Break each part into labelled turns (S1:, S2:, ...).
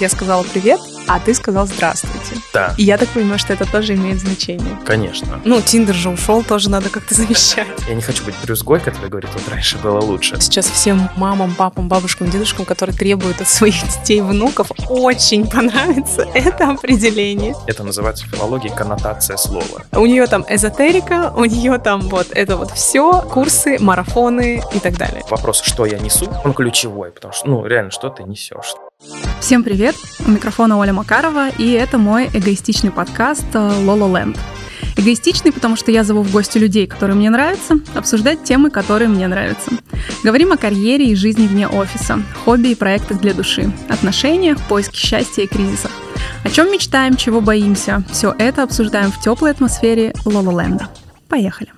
S1: Я сказала привет, а ты сказал здравствуйте.
S2: Да.
S1: И я так понимаю, что это тоже имеет значение.
S2: Конечно.
S1: Ну, Тиндер же ушел, тоже надо как-то замещать.
S2: Я не хочу быть брюзгой, который говорит, вот раньше было лучше.
S1: Сейчас всем мамам, папам, бабушкам, дедушкам, которые требуют от своих детей, внуков, очень понравится это определение.
S2: Это называется в филологии коннотация слова.
S1: У нее там эзотерика, у нее там вот это вот все, курсы, марафоны и так далее.
S2: Вопрос, что я несу, он ключевой, потому что, ну, реально, что ты несешь.
S3: Всем привет! У микрофона Оля Макарова, и это мой эгоистичный подкаст «Лола Ленд». Эгоистичный, потому что я зову в гости людей, которые мне нравятся, обсуждать темы, которые мне нравятся. Говорим о карьере и жизни вне офиса, хобби и проектах для души, отношениях, поиске счастья и кризисах. О чем мечтаем, чего боимся, все это обсуждаем в теплой атмосфере Лола Ленда. Поехали!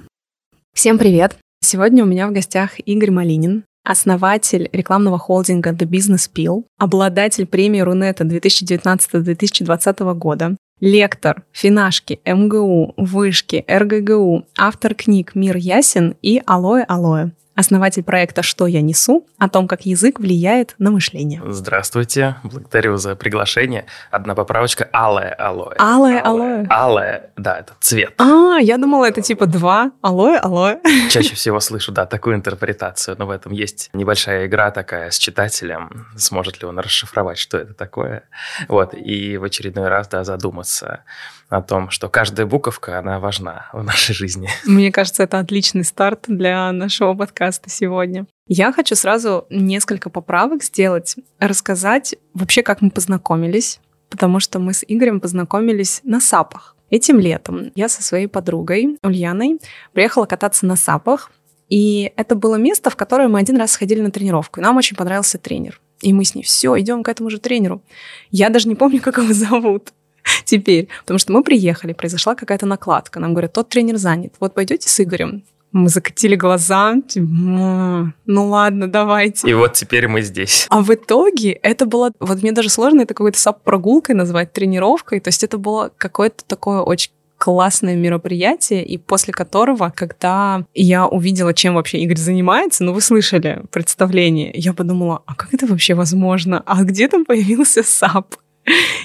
S1: Всем привет! Сегодня у меня в гостях Игорь Малинин, основатель рекламного холдинга The Business Peel, обладатель премии Рунета 2019-2020 года, лектор Финашки, МГУ, Вышки, РГГУ, автор книг «Мир ясен» и «Алоэ, алоэ», основатель проекта «Что я несу», о том, как язык влияет на мышление.
S2: Здравствуйте, благодарю за приглашение. Одна поправочка – алое алоэ.
S1: Алоэ, алоэ.
S2: Алоэ, да, это цвет.
S1: А, я думала, это типа два. Алоэ, алоэ.
S2: Чаще всего слышу, да, такую интерпретацию, но в этом есть небольшая игра такая с читателем, сможет ли он расшифровать, что это такое. Вот, и в очередной раз, да, задуматься о том, что каждая буковка, она важна в нашей жизни.
S1: Мне кажется, это отличный старт для нашего подкаста сегодня. Я хочу сразу несколько поправок сделать, рассказать вообще, как мы познакомились, потому что мы с Игорем познакомились на САПах. Этим летом я со своей подругой Ульяной приехала кататься на САПах, и это было место, в которое мы один раз сходили на тренировку, и нам очень понравился тренер. И мы с ней, все, идем к этому же тренеру. Я даже не помню, как его зовут теперь. Потому что мы приехали, произошла какая-то накладка. Нам говорят, тот тренер занят. Вот пойдете с Игорем? Мы закатили глаза, типа, ну ладно, давайте.
S2: И вот теперь мы здесь.
S1: А в итоге это было, вот мне даже сложно это какой-то сап-прогулкой назвать, тренировкой. То есть это было какое-то такое очень классное мероприятие, и после которого, когда я увидела, чем вообще Игорь занимается, ну вы слышали представление, я подумала, а как это вообще возможно? А где там появился САП?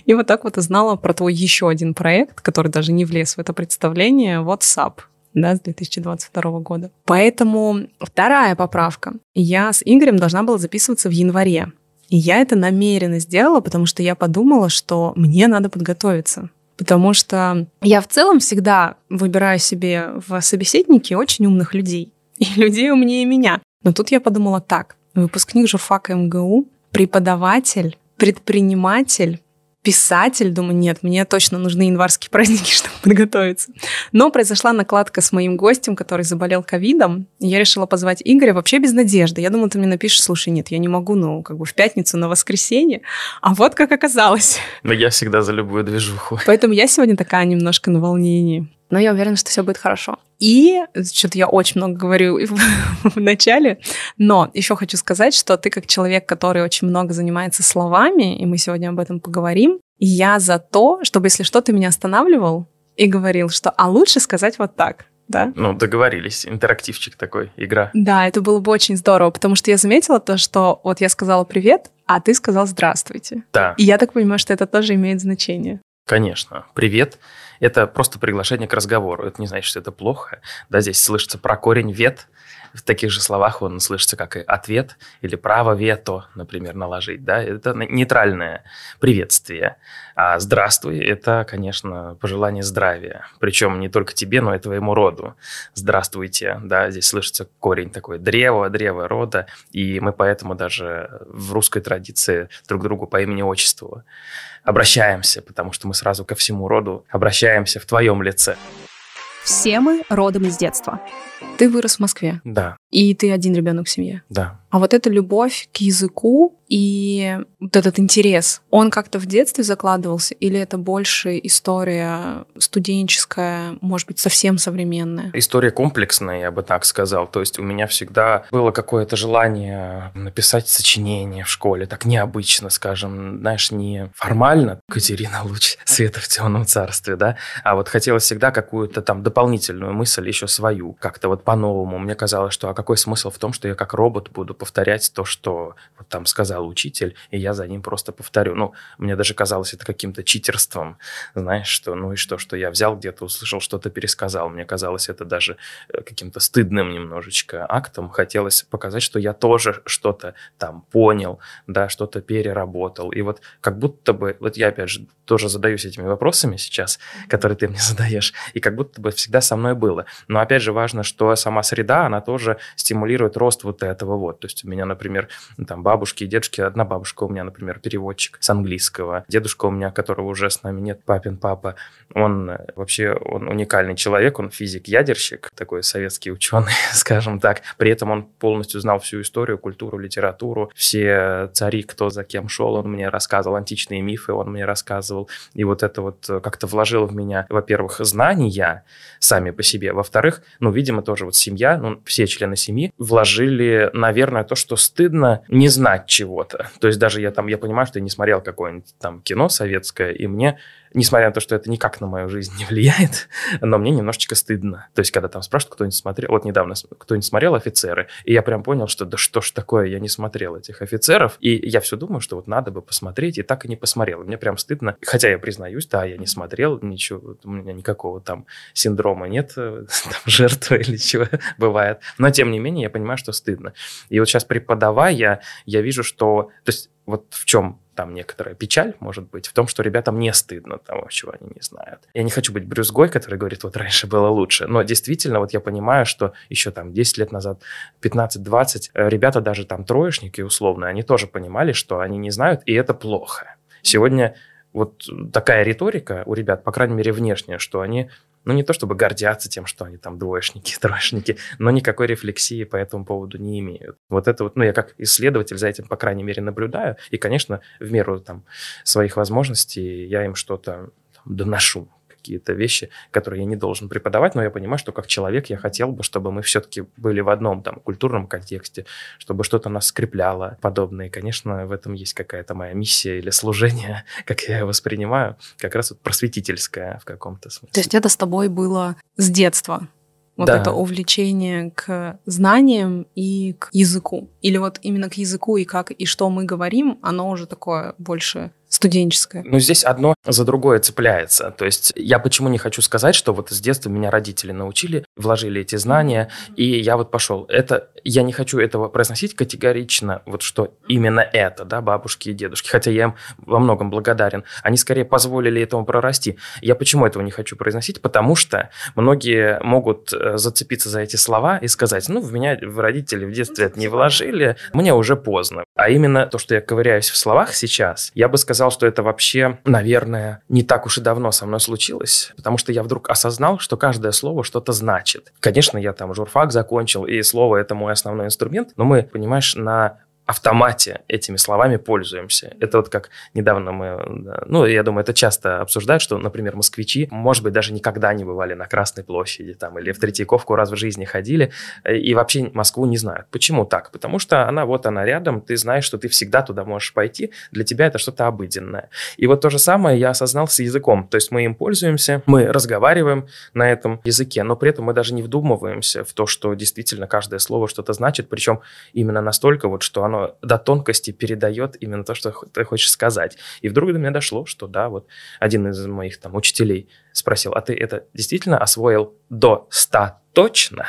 S1: И вот так вот узнала про твой еще один проект, который даже не влез в это представление, Вот сап, да, с 2022 года. Поэтому вторая поправка. Я с Игорем должна была записываться в январе. И я это намеренно сделала, потому что я подумала, что мне надо подготовиться. Потому что я в целом всегда выбираю себе в собеседники очень умных людей. И людей умнее меня. Но тут я подумала так. Выпускник журфака МГУ, преподаватель, предприниматель, писатель, думаю, нет, мне точно нужны январские праздники, чтобы подготовиться. Но произошла накладка с моим гостем, который заболел ковидом. Я решила позвать Игоря вообще без надежды. Я думала, ты мне напишешь, слушай, нет, я не могу, ну, как бы в пятницу на воскресенье. А вот как оказалось.
S2: Но я всегда за любую движуху.
S1: Поэтому я сегодня такая немножко на волнении. Но я уверена, что все будет хорошо. И что-то я очень много говорю в, начале, но еще хочу сказать, что ты как человек, который очень много занимается словами, и мы сегодня об этом поговорим, я за то, чтобы, если что, ты меня останавливал и говорил, что «а лучше сказать вот так», да?
S2: Ну, договорились. Интерактивчик такой, игра.
S1: Да, это было бы очень здорово, потому что я заметила то, что вот я сказала «привет», а ты сказал «здравствуйте».
S2: Да.
S1: И я так понимаю, что это тоже имеет значение.
S2: Конечно. Привет. Это просто приглашение к разговору. Это не значит, что это плохо. Да, здесь слышится про корень вет. В таких же словах он слышится как и ответ или право вето, например, наложить. Да? Это нейтральное приветствие. А здравствуй – это, конечно, пожелание здравия. Причем не только тебе, но и твоему роду. Здравствуйте. Да? Здесь слышится корень такой древо, древо рода. И мы поэтому даже в русской традиции друг другу по имени-отчеству обращаемся, потому что мы сразу ко всему роду обращаемся в твоем лице.
S3: Все мы родом из детства.
S1: Ты вырос в Москве.
S2: Да.
S1: И ты один ребенок в семье.
S2: Да.
S1: А вот эта любовь к языку и вот этот интерес, он как-то в детстве закладывался? Или это больше история студенческая, может быть, совсем современная?
S2: История комплексная, я бы так сказал. То есть у меня всегда было какое-то желание написать сочинение в школе, так необычно, скажем, знаешь, не формально, Катерина луч света в темном царстве, да, а вот хотелось всегда какую-то там дополнительную мысль еще свою, как-то вот по-новому. Мне казалось, что а какой смысл в том, что я как робот буду повторять то, что вот там сказал учитель, и я за ним просто повторю. Ну, мне даже казалось это каким-то читерством, знаешь, что ну и что, что я взял где-то, услышал, что-то пересказал. Мне казалось это даже э, каким-то стыдным немножечко актом. Хотелось показать, что я тоже что-то там понял, да, что-то переработал. И вот как будто бы, вот я опять же тоже задаюсь этими вопросами сейчас, которые ты мне задаешь, и как будто бы всегда со мной было. Но опять же важно, что сама среда, она тоже стимулирует рост вот этого вот. То есть у меня, например, там бабушки и дедушки, одна бабушка у меня, например, переводчик с английского, дедушка у меня, которого уже с нами нет, папин папа, он э, вообще он уникальный человек, он физик-ядерщик, такой советский ученый, скажем так. При этом он полностью знал всю историю, культуру, литературу, все цари, кто за кем шел, он мне рассказывал, античные мифы он мне рассказывал. И вот это вот э, как-то вложил в меня, во-первых, знания сами по себе, во-вторых, ну, видимо, тоже вот семья, ну, все члены семьи вложили, наверное, то, что стыдно не знать чего-то. То есть даже я там, я понимаю, что я не смотрел какое-нибудь там кино советское, и мне несмотря на то, что это никак на мою жизнь не влияет, но мне немножечко стыдно. То есть, когда там спрашивают, кто-нибудь смотрел, вот недавно кто-нибудь смотрел «Офицеры», и я прям понял, что да что ж такое, я не смотрел этих «Офицеров», и я все думаю, что вот надо бы посмотреть, и так и не посмотрел. мне прям стыдно, хотя я признаюсь, да, я не смотрел, ничего, у меня никакого там синдрома нет, там, жертвы или чего бывает, но тем не менее я понимаю, что стыдно. И вот сейчас преподавая, я вижу, что, то есть вот в чем там некоторая печаль, может быть, в том, что ребятам не стыдно того, чего они не знают. Я не хочу быть брюзгой, который говорит, вот раньше было лучше, но действительно, вот я понимаю, что еще там 10 лет назад, 15-20, э, ребята даже там троечники условно, они тоже понимали, что они не знают, и это плохо. Сегодня вот такая риторика у ребят, по крайней мере, внешняя, что они ну, не то чтобы гордятся тем, что они там двоечники, троечники, но никакой рефлексии по этому поводу не имеют. Вот это вот, ну, я как исследователь за этим, по крайней мере, наблюдаю, и, конечно, в меру там своих возможностей я им что-то доношу какие-то вещи, которые я не должен преподавать, но я понимаю, что как человек я хотел бы, чтобы мы все-таки были в одном там культурном контексте, чтобы что-то нас скрепляло подобное. И, конечно, в этом есть какая-то моя миссия или служение, как я воспринимаю, как раз вот просветительское в каком-то смысле.
S1: То есть это с тобой было с детства? Вот да. это увлечение к знаниям и к языку. Или вот именно к языку и как и что мы говорим, оно уже такое больше студенческое.
S2: Ну, здесь одно за другое цепляется. То есть я почему не хочу сказать, что вот с детства меня родители научили, вложили эти знания, и я вот пошел. Это, я не хочу этого произносить категорично, вот что именно это, да, бабушки и дедушки, хотя я им во многом благодарен. Они скорее позволили этому прорасти. Я почему этого не хочу произносить? Потому что многие могут э, зацепиться за эти слова и сказать, ну, в меня в родители в детстве это не вложили, мне уже поздно. А именно то, что я ковыряюсь в словах сейчас, я бы сказал, сказал, что это вообще, наверное, не так уж и давно со мной случилось, потому что я вдруг осознал, что каждое слово что-то значит. Конечно, я там журфак закончил, и слово – это мой основной инструмент, но мы, понимаешь, на автомате этими словами пользуемся. Это вот как недавно мы, ну, я думаю, это часто обсуждают, что, например, москвичи, может быть, даже никогда не бывали на Красной площади там, или в Третьяковку раз в жизни ходили, и вообще Москву не знают. Почему так? Потому что она вот она рядом, ты знаешь, что ты всегда туда можешь пойти, для тебя это что-то обыденное. И вот то же самое я осознал с языком, то есть мы им пользуемся, мы разговариваем на этом языке, но при этом мы даже не вдумываемся в то, что действительно каждое слово что-то значит, причем именно настолько вот, что оно оно до тонкости передает именно то, что ты хочешь сказать. И вдруг до меня дошло, что да, вот один из моих там учителей спросил, а ты это действительно освоил до 100 точно?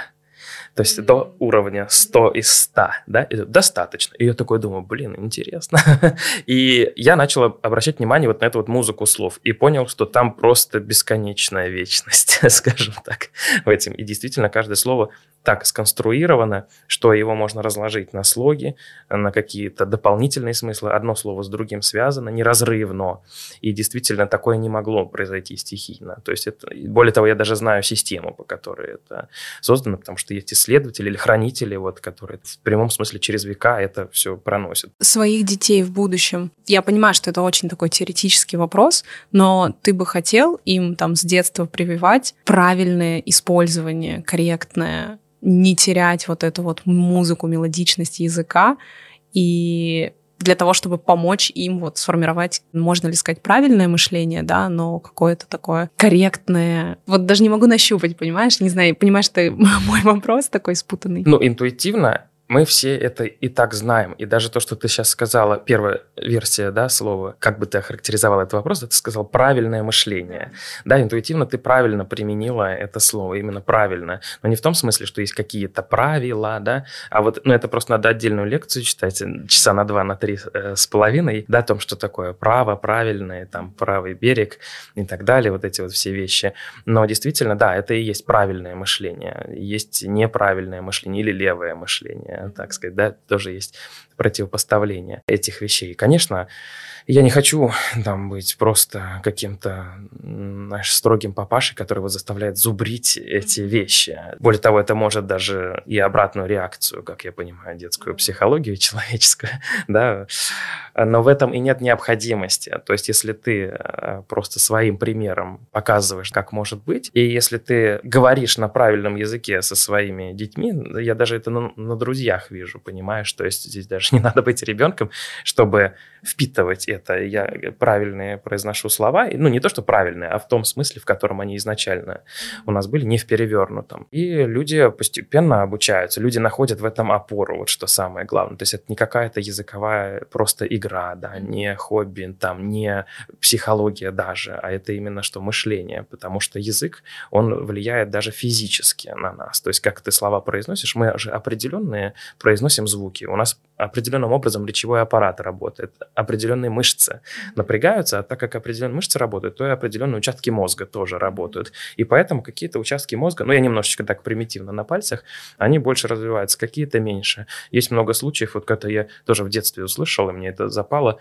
S2: То есть mm-hmm. до уровня 100 из 100, да, и достаточно. И я такой думаю, блин, интересно. и я начал обращать внимание вот на эту вот музыку слов и понял, что там просто бесконечная вечность, скажем так, в этом. И действительно каждое слово так сконструировано, что его можно разложить на слоги, на какие-то дополнительные смыслы. Одно слово с другим связано, неразрывно. И действительно такое не могло произойти стихийно. То есть это, более того, я даже знаю систему, по которой это создано, потому что есть исследователи или хранители, вот, которые в прямом смысле через века это все проносят.
S1: Своих детей в будущем. Я понимаю, что это очень такой теоретический вопрос, но ты бы хотел им там с детства прививать правильное использование, корректное не терять вот эту вот музыку, мелодичность языка и для того, чтобы помочь им вот сформировать, можно ли сказать, правильное мышление, да, но какое-то такое корректное. Вот даже не могу нащупать, понимаешь? Не знаю, понимаешь, ты мой вопрос такой спутанный.
S2: Ну, интуитивно мы все это и так знаем. И даже то, что ты сейчас сказала, первая версия да, слова, как бы ты охарактеризовала этот вопрос, ты сказал правильное мышление. Да, интуитивно ты правильно применила это слово, именно правильно. Но не в том смысле, что есть какие-то правила, да, а вот, ну, это просто надо отдельную лекцию читать, часа на два, на три э, с половиной, да, о том, что такое право, правильное, там, правый берег и так далее, вот эти вот все вещи. Но действительно, да, это и есть правильное мышление. Есть неправильное мышление или левое мышление так сказать, да, тоже есть противопоставление этих вещей. Конечно, я не хочу там быть просто каким-то, знаешь, строгим папашей, который вот заставляет зубрить эти вещи. Более того, это может даже и обратную реакцию, как я понимаю, детскую психологию человеческую, да, но в этом и нет необходимости. То есть, если ты э, просто своим примером показываешь, как может быть, и если ты говоришь на правильном языке со своими детьми, я даже это на, на друзьях вижу, понимаешь, то есть здесь даже не надо быть ребенком, чтобы впитывать это. Я правильные произношу слова, ну не то, что правильные, а в том смысле, в котором они изначально у нас были, не в перевернутом. И люди постепенно обучаются, люди находят в этом опору, вот что самое главное. То есть это не какая-то языковая просто игра, да, не хобби, там, не психология даже, а это именно что мышление, потому что язык, он влияет даже физически на нас. То есть как ты слова произносишь, мы же определенные произносим звуки. У нас определенным образом речевой аппарат работает, определенные мышцы напрягаются, а так как определенные мышцы работают, то и определенные участки мозга тоже работают. И поэтому какие-то участки мозга, ну я немножечко так примитивно на пальцах, они больше развиваются, какие-то меньше. Есть много случаев, вот когда я тоже в детстве услышал, и мне это запало,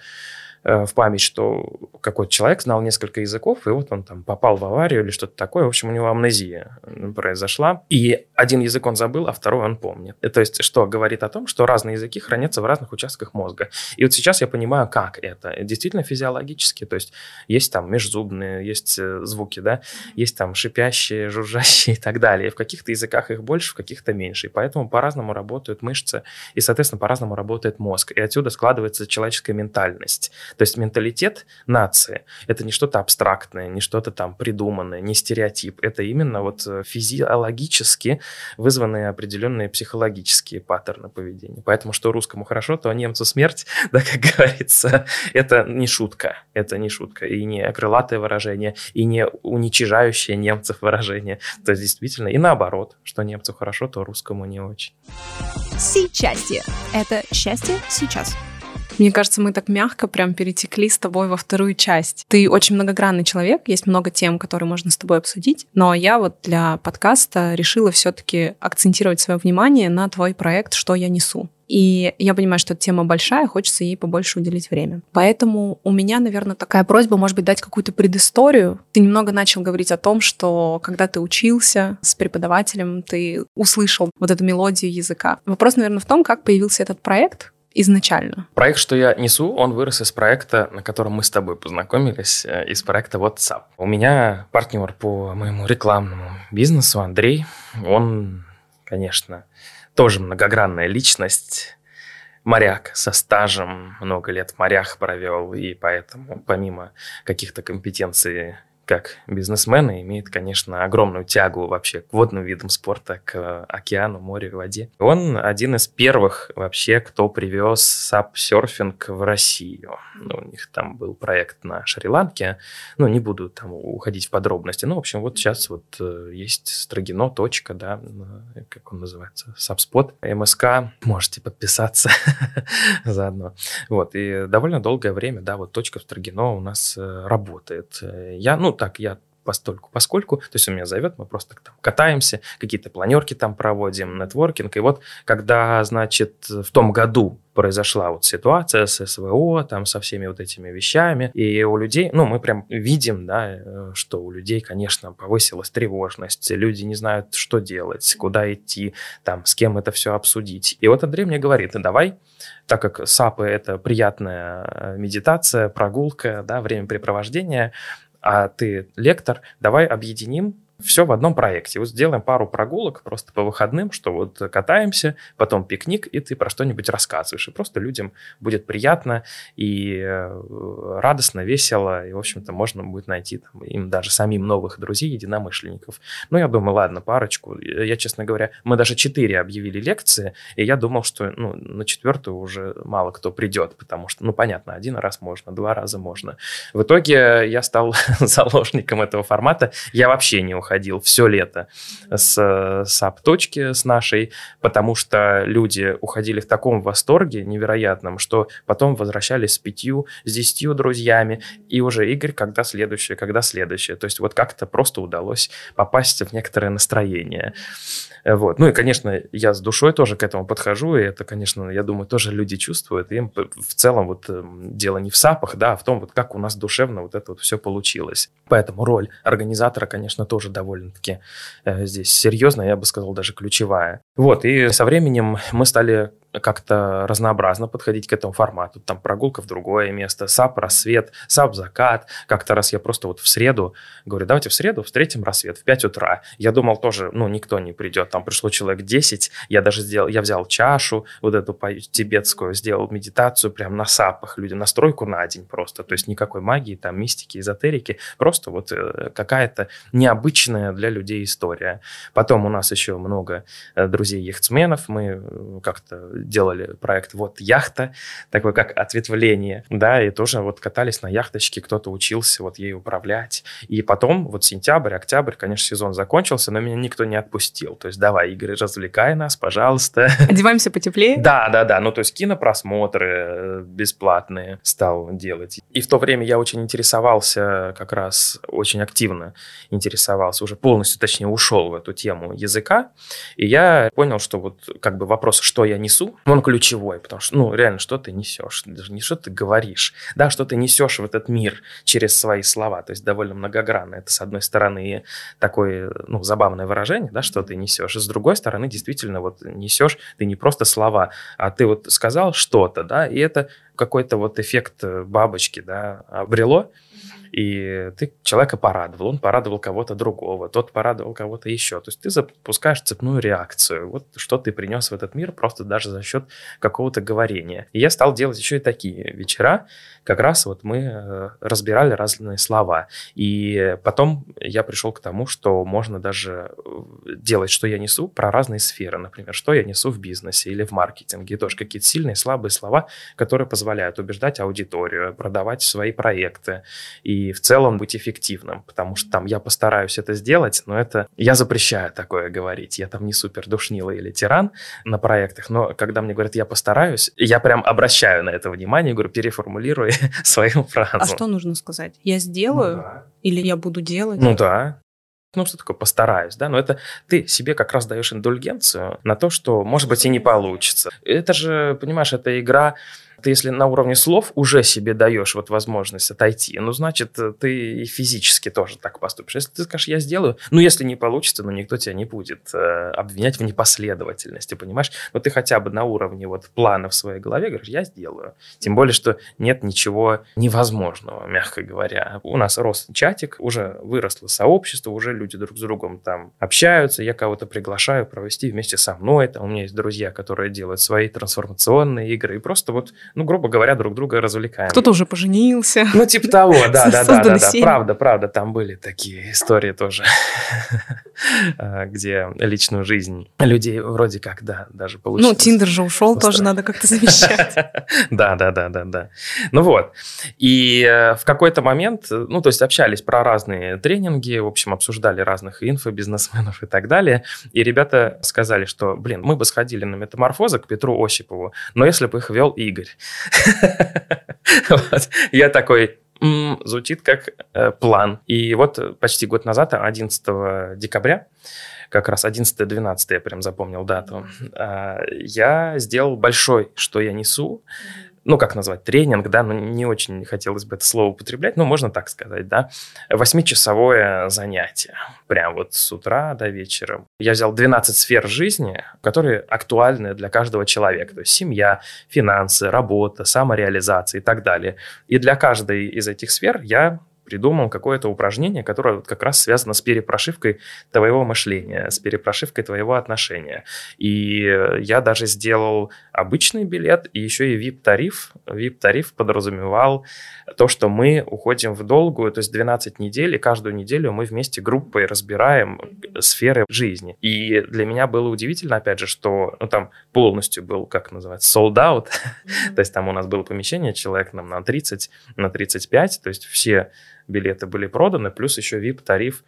S2: в память, что какой-то человек знал несколько языков, и вот он там попал в аварию или что-то такое. В общем, у него амнезия произошла. И один язык он забыл, а второй он помнит. То есть, что говорит о том, что разные языки хранятся в разных участках мозга. И вот сейчас я понимаю, как это. Действительно физиологически. То есть, есть там межзубные, есть э, звуки, да, есть там шипящие, жужжащие и так далее. И в каких-то языках их больше, в каких-то меньше. И поэтому по-разному работают мышцы, и, соответственно, по-разному работает мозг. И отсюда складывается человеческая ментальность. То есть менталитет нации – это не что-то абстрактное, не что-то там придуманное, не стереотип. Это именно вот э, физиологически вызванные определенные психологические паттерны поведения. Поэтому что русскому хорошо, то немцу смерть, да, как говорится, это не шутка. Это не шутка. И не крылатое выражение, и не уничижающее немцев выражение. То есть действительно и наоборот, что немцу хорошо, то русскому не очень.
S3: Сейчас. Это счастье сейчас.
S1: Мне кажется, мы так мягко прям перетекли с тобой во вторую часть. Ты очень многогранный человек, есть много тем, которые можно с тобой обсудить, но я вот для подкаста решила все-таки акцентировать свое внимание на твой проект «Что я несу». И я понимаю, что тема большая, хочется ей побольше уделить время. Поэтому у меня, наверное, такая просьба, может быть, дать какую-то предысторию. Ты немного начал говорить о том, что когда ты учился с преподавателем, ты услышал вот эту мелодию языка. Вопрос, наверное, в том, как появился этот проект, изначально?
S2: Проект, что я несу, он вырос из проекта, на котором мы с тобой познакомились, э, из проекта WhatsApp. У меня партнер по моему рекламному бизнесу, Андрей, он, конечно, тоже многогранная личность, моряк со стажем, много лет в морях провел, и поэтому помимо каких-то компетенций как бизнесмены, имеет, конечно, огромную тягу вообще к водным видам спорта, к океану, морю, воде. Он один из первых вообще, кто привез сап-серфинг в Россию. Ну, у них там был проект на Шри-Ланке. Ну, не буду там уходить в подробности. Ну, в общем, вот сейчас вот э, есть Строгино, точка, да, как он называется, сапспот, МСК. Можете подписаться заодно. Вот, и довольно долгое время, да, вот точка в Строгино у нас э, работает. Я, ну, так, я постольку, поскольку, то есть он меня зовет, мы просто там катаемся, какие-то планерки там проводим, нетворкинг, и вот когда, значит, в том году произошла вот ситуация с СВО, там со всеми вот этими вещами, и у людей, ну, мы прям видим, да, э, что у людей, конечно, повысилась тревожность, люди не знают, что делать, куда идти, там, с кем это все обсудить. И вот Андрей мне говорит, ну, давай, так как САПы – это приятная э, медитация, прогулка, да, времяпрепровождение, а ты лектор, давай объединим все в одном проекте. Вот сделаем пару прогулок просто по выходным, что вот катаемся, потом пикник, и ты про что-нибудь рассказываешь. И просто людям будет приятно и э, радостно, весело, и, в общем-то, можно будет найти там, им даже самим новых друзей, единомышленников. Ну, я думаю, ладно, парочку. Я, честно говоря, мы даже четыре объявили лекции, и я думал, что ну, на четвертую уже мало кто придет, потому что, ну, понятно, один раз можно, два раза можно. В итоге я стал заложником этого формата. Я вообще не уходил все лето с SAP-точки, с нашей, потому что люди уходили в таком восторге невероятном, что потом возвращались с пятью, с десятью друзьями, и уже Игорь, когда следующее, когда следующее. То есть вот как-то просто удалось попасть в некоторое настроение. Вот. Ну и, конечно, я с душой тоже к этому подхожу, и это, конечно, я думаю, тоже люди чувствуют. Им в целом вот эм, дело не в сапах, да, а в том, вот как у нас душевно вот это вот все получилось. Поэтому роль организатора, конечно, тоже довольно-таки э, здесь серьезная, я бы сказал, даже ключевая. Вот, и со временем мы стали как-то разнообразно подходить к этому формату. Там прогулка в другое место, САП рассвет, САП закат. Как-то раз я просто вот в среду говорю, давайте в среду встретим рассвет в 5 утра. Я думал тоже, ну, никто не придет. Там пришло человек 10. Я даже сделал, я взял чашу вот эту тибетскую, сделал медитацию прям на САПах. Люди настройку на день просто. То есть никакой магии, там, мистики, эзотерики. Просто вот э, какая-то необычная для людей история. Потом у нас еще много э, друзей-яхтсменов. Мы э, как-то делали проект «Вот яхта», такой как ответвление, да, и тоже вот катались на яхточке, кто-то учился вот ей управлять. И потом вот сентябрь, октябрь, конечно, сезон закончился, но меня никто не отпустил. То есть давай, Игорь, развлекай нас, пожалуйста.
S1: Одеваемся потеплее?
S2: Да, да, да. Ну, то есть кинопросмотры э, бесплатные стал делать. И в то время я очень интересовался как раз, очень активно интересовался, уже полностью, точнее, ушел в эту тему языка. И я понял, что вот как бы вопрос, что я несу, он ключевой, потому что, ну, реально, что ты несешь? Даже не что ты говоришь, да, что ты несешь в этот мир через свои слова, то есть довольно многогранно. Это, с одной стороны, такое, ну, забавное выражение, да, что ты несешь, и с другой стороны, действительно, вот несешь ты не просто слова, а ты вот сказал что-то, да, и это какой-то вот эффект бабочки, да, обрело, и ты человека порадовал, он порадовал кого-то другого, тот порадовал кого-то еще. То есть ты запускаешь цепную реакцию. Вот что ты принес в этот мир просто даже за счет какого-то говорения. И я стал делать еще и такие вечера. Как раз вот мы э, разбирали разные слова. И потом я пришел к тому, что можно даже э, делать, что я несу, про разные сферы. Например, что я несу в бизнесе или в маркетинге. И тоже какие-то сильные, слабые слова, которые позволяют убеждать аудиторию, продавать свои проекты. И в целом быть эффективным, потому что там я постараюсь это сделать, но это я запрещаю такое говорить. Я там не супер душнила или тиран на проектах, но когда мне говорят «я постараюсь», я прям обращаю на это внимание, говорю, переформулируй свою фразу. А
S1: что нужно сказать? Я сделаю ну, да. или я буду делать?
S2: Ну да, ну, что такое постараюсь, да, но это ты себе как раз даешь индульгенцию на то, что, может быть, и не получится. Это же, понимаешь, это игра ты если на уровне слов уже себе даешь вот возможность отойти, ну, значит, э, ты и физически тоже так поступишь. Если ты скажешь, я сделаю, ну, если не получится, ну, никто тебя не будет э, обвинять в непоследовательности, понимаешь? Но ты хотя бы на уровне вот плана в своей голове говоришь, я сделаю. Тем более, что нет ничего невозможного, мягко говоря. У нас рос чатик, уже выросло сообщество, уже люди друг с другом там общаются, я кого-то приглашаю провести вместе со мной, там у меня есть друзья, которые делают свои трансформационные игры, и просто вот ну, грубо говоря, друг друга развлекаем.
S1: Кто-то уже поженился.
S2: Ну, типа того, да, да, да, да, да, правда, правда, там были такие истории тоже, а, где личную жизнь людей вроде как, да, даже получилось.
S1: Ну, Тиндер же ушел, тоже надо как-то замещать.
S2: Да, да, да, да, да. Ну вот, и э, в какой-то момент, ну, то есть общались про разные тренинги, в общем, обсуждали разных инфобизнесменов и так далее, и ребята сказали, что, блин, мы бы сходили на метаморфозы к Петру Осипову, но если бы их вел Игорь. Я такой, звучит как э, план. И вот почти год назад, 11 декабря, как раз 11-12 я прям запомнил дату, а, я сделал большой «Что я несу», ну, как назвать, тренинг, да, ну, не очень хотелось бы это слово употреблять, но можно так сказать, да, восьмичасовое занятие, прям вот с утра до вечера. Я взял 12 сфер жизни, которые актуальны для каждого человека, то есть семья, финансы, работа, самореализация и так далее. И для каждой из этих сфер я придумал какое-то упражнение, которое вот как раз связано с перепрошивкой твоего мышления, с перепрошивкой твоего отношения. И я даже сделал обычный билет и еще и VIP-тариф. VIP-тариф подразумевал то, что мы уходим в долгую, то есть 12 недель, и каждую неделю мы вместе группой разбираем сферы жизни. И для меня было удивительно, опять же, что ну, там полностью был, как называется, sold out, то есть там у нас было помещение, человек нам на 30, на 35, то есть все билеты были проданы, плюс еще VIP-тариф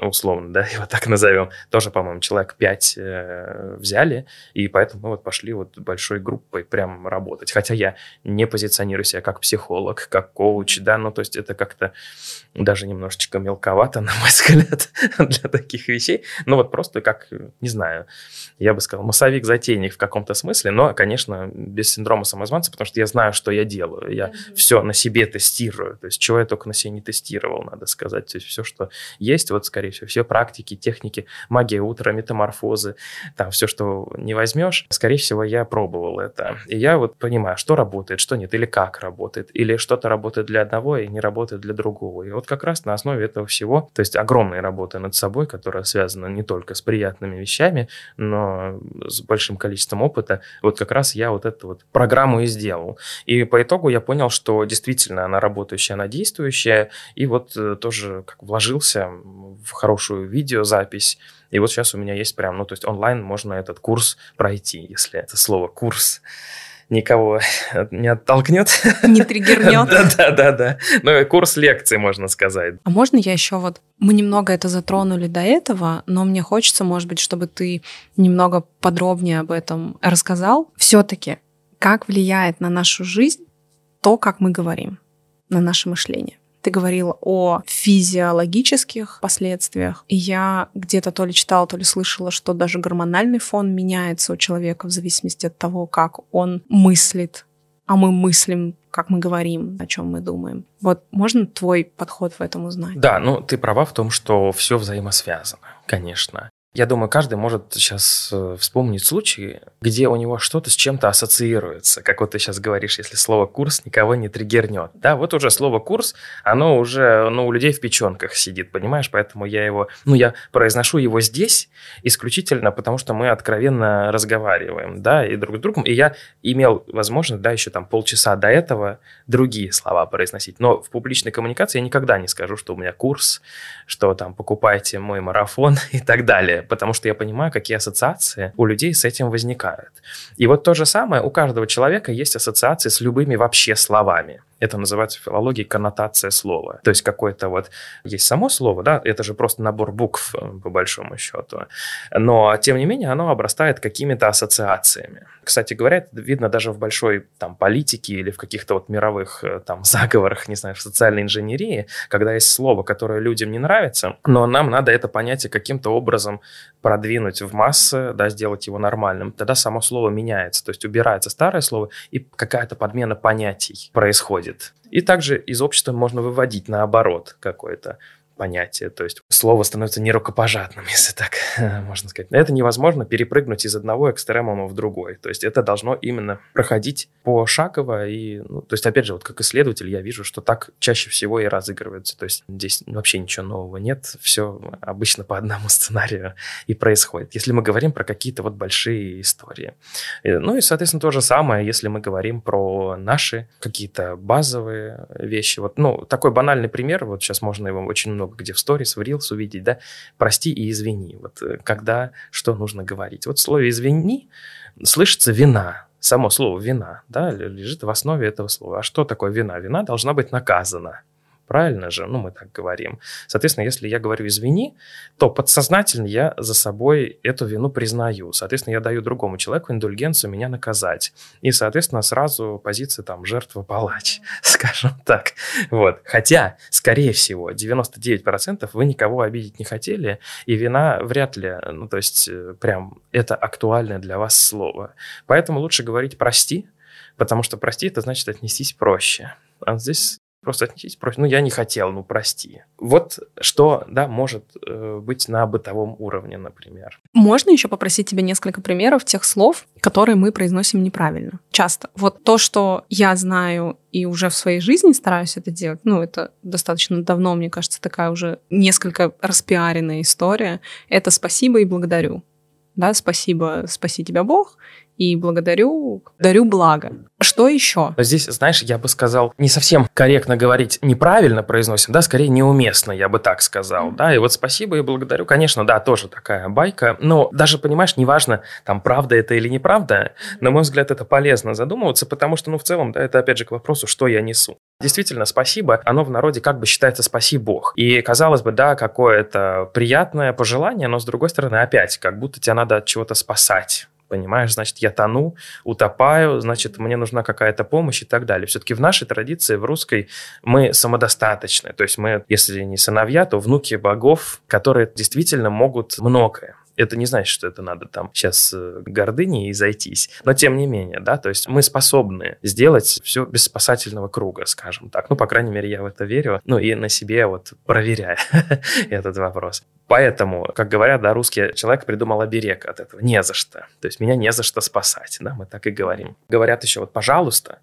S2: условно, да, его так назовем, тоже, по-моему, человек 5 э, взяли, и поэтому мы вот пошли вот большой группой прям работать. Хотя я не позиционирую себя как психолог, как коуч, да, ну, то есть это как-то даже немножечко мелковато, на мой взгляд, для таких вещей. Ну, вот просто как, не знаю, я бы сказал, массовик-затейник в каком-то смысле, но, конечно, без синдрома самозванца, потому что я знаю, что я делаю. Я mm-hmm. все на себе тестирую. То есть, чего я только на себе не тестировал, надо сказать. То есть, все, что есть, вот, скорее всего, все практики, техники, магия утра, метаморфозы, там, все, что не возьмешь, скорее всего, я пробовал это. И я вот понимаю, что работает, что нет, или как работает, или что-то работает для одного и не работает для другого. И вот как раз на основе этого всего, то есть огромная работа над собой, которая связана не только с приятными вещами, но с большим количеством опыта, вот как раз я вот эту вот программу и сделал. И по итогу я понял, что действительно она работающая, она действующая, и вот э, тоже как вложился в хорошую видеозапись, и вот сейчас у меня есть прям, ну, то есть онлайн можно этот курс пройти, если это слово «курс» никого не оттолкнет.
S1: Не триггернет.
S2: Да-да-да. Ну, курс лекций, можно сказать.
S1: А можно я еще вот... Мы немного это затронули до этого, но мне хочется, может быть, чтобы ты немного подробнее об этом рассказал. Все-таки, как влияет на нашу жизнь то, как мы говорим, на наше мышление? Ты говорила о физиологических последствиях. И я где-то то ли читала, то ли слышала, что даже гормональный фон меняется у человека в зависимости от того, как он мыслит. А мы мыслим, как мы говорим, о чем мы думаем. Вот можно твой подход в этом узнать?
S2: Да, ну ты права в том, что все взаимосвязано, конечно. Я думаю, каждый может сейчас э, вспомнить случаи, где у него что-то с чем-то ассоциируется. Как вот ты сейчас говоришь, если слово «курс» никого не триггернет. Да, вот уже слово «курс», оно уже ну, у людей в печенках сидит, понимаешь? Поэтому я его, ну, я произношу его здесь исключительно потому, что мы откровенно разговариваем, да, и друг с другом. И я имел возможность, да, еще там полчаса до этого другие слова произносить. Но в публичной коммуникации я никогда не скажу, что у меня курс, что там покупайте мой марафон и так далее потому что я понимаю, какие ассоциации у людей с этим возникают. И вот то же самое, у каждого человека есть ассоциации с любыми вообще словами. Это называется в филологии коннотация слова. То есть какое-то вот есть само слово, да, это же просто набор букв э, по большому счету. Но тем не менее оно обрастает какими-то ассоциациями. Кстати говоря, это видно даже в большой там политике или в каких-то вот мировых э, там заговорах, не знаю, в социальной инженерии, когда есть слово, которое людям не нравится, но нам надо это понятие каким-то образом продвинуть в массы, да, сделать его нормальным. Тогда само слово меняется, то есть убирается старое слово и какая-то подмена понятий происходит происходит. И также из общества можно выводить наоборот какой-то понятие. То есть слово становится нерукопожатным, если так можно сказать. Это невозможно перепрыгнуть из одного экстремума в другой. То есть это должно именно проходить пошагово. И, ну, то есть, опять же, вот как исследователь я вижу, что так чаще всего и разыгрывается. То есть здесь вообще ничего нового нет. Все обычно по одному сценарию и происходит. Если мы говорим про какие-то вот большие истории. Ну и, соответственно, то же самое, если мы говорим про наши какие-то базовые вещи. Вот, ну, такой банальный пример, вот сейчас можно его очень много много где в сторис, в рилс увидеть, да, прости и извини. Вот э, когда, что нужно говорить. Вот в слове извини слышится вина, само слово вина, да, лежит в основе этого слова. А что такое вина? Вина должна быть наказана. Правильно же? Ну, мы так говорим. Соответственно, если я говорю «извини», то подсознательно я за собой эту вину признаю. Соответственно, я даю другому человеку индульгенцию меня наказать. И, соответственно, сразу позиция там жертва-палач, скажем так. Вот. Хотя, скорее всего, 99% вы никого обидеть не хотели, и вина вряд ли, ну, то есть, э, прям это актуальное для вас слово. Поэтому лучше говорить «прости», потому что «прости» — это значит отнестись проще. А здесь просто отнесись, просьба, ну, я не хотел, ну, прости. Вот что, да, может э, быть на бытовом уровне, например.
S1: Можно еще попросить тебя несколько примеров тех слов, которые мы произносим неправильно. Часто. Вот то, что я знаю и уже в своей жизни стараюсь это делать, ну, это достаточно давно, мне кажется, такая уже несколько распиаренная история, это спасибо и благодарю да, спасибо, спаси тебя Бог, и благодарю, дарю благо. Что еще?
S2: Здесь, знаешь, я бы сказал, не совсем корректно говорить, неправильно произносим, да, скорее неуместно, я бы так сказал, да, и вот спасибо и благодарю, конечно, да, тоже такая байка, но даже, понимаешь, неважно, там, правда это или неправда, на мой взгляд, это полезно задумываться, потому что, ну, в целом, да, это опять же к вопросу, что я несу. Действительно, спасибо, оно в народе как бы считается «спаси Бог». И, казалось бы, да, какое-то приятное пожелание, но, с другой стороны, опять, как будто тебя надо от чего-то спасать понимаешь, значит, я тону, утопаю, значит, мне нужна какая-то помощь и так далее. Все-таки в нашей традиции, в русской, мы самодостаточны. То есть мы, если не сыновья, то внуки богов, которые действительно могут многое. Это не значит, что это надо там сейчас э, гордыни и зайтись. Но тем не менее, да, то есть мы способны сделать все без спасательного круга, скажем так. Ну, по крайней мере, я в это верю. Ну, и на себе вот проверяю этот вопрос. Поэтому, как говорят, да, русский человек придумал оберег от этого. Не за что. То есть меня не за что спасать, да, мы так и говорим. Говорят еще вот «пожалуйста».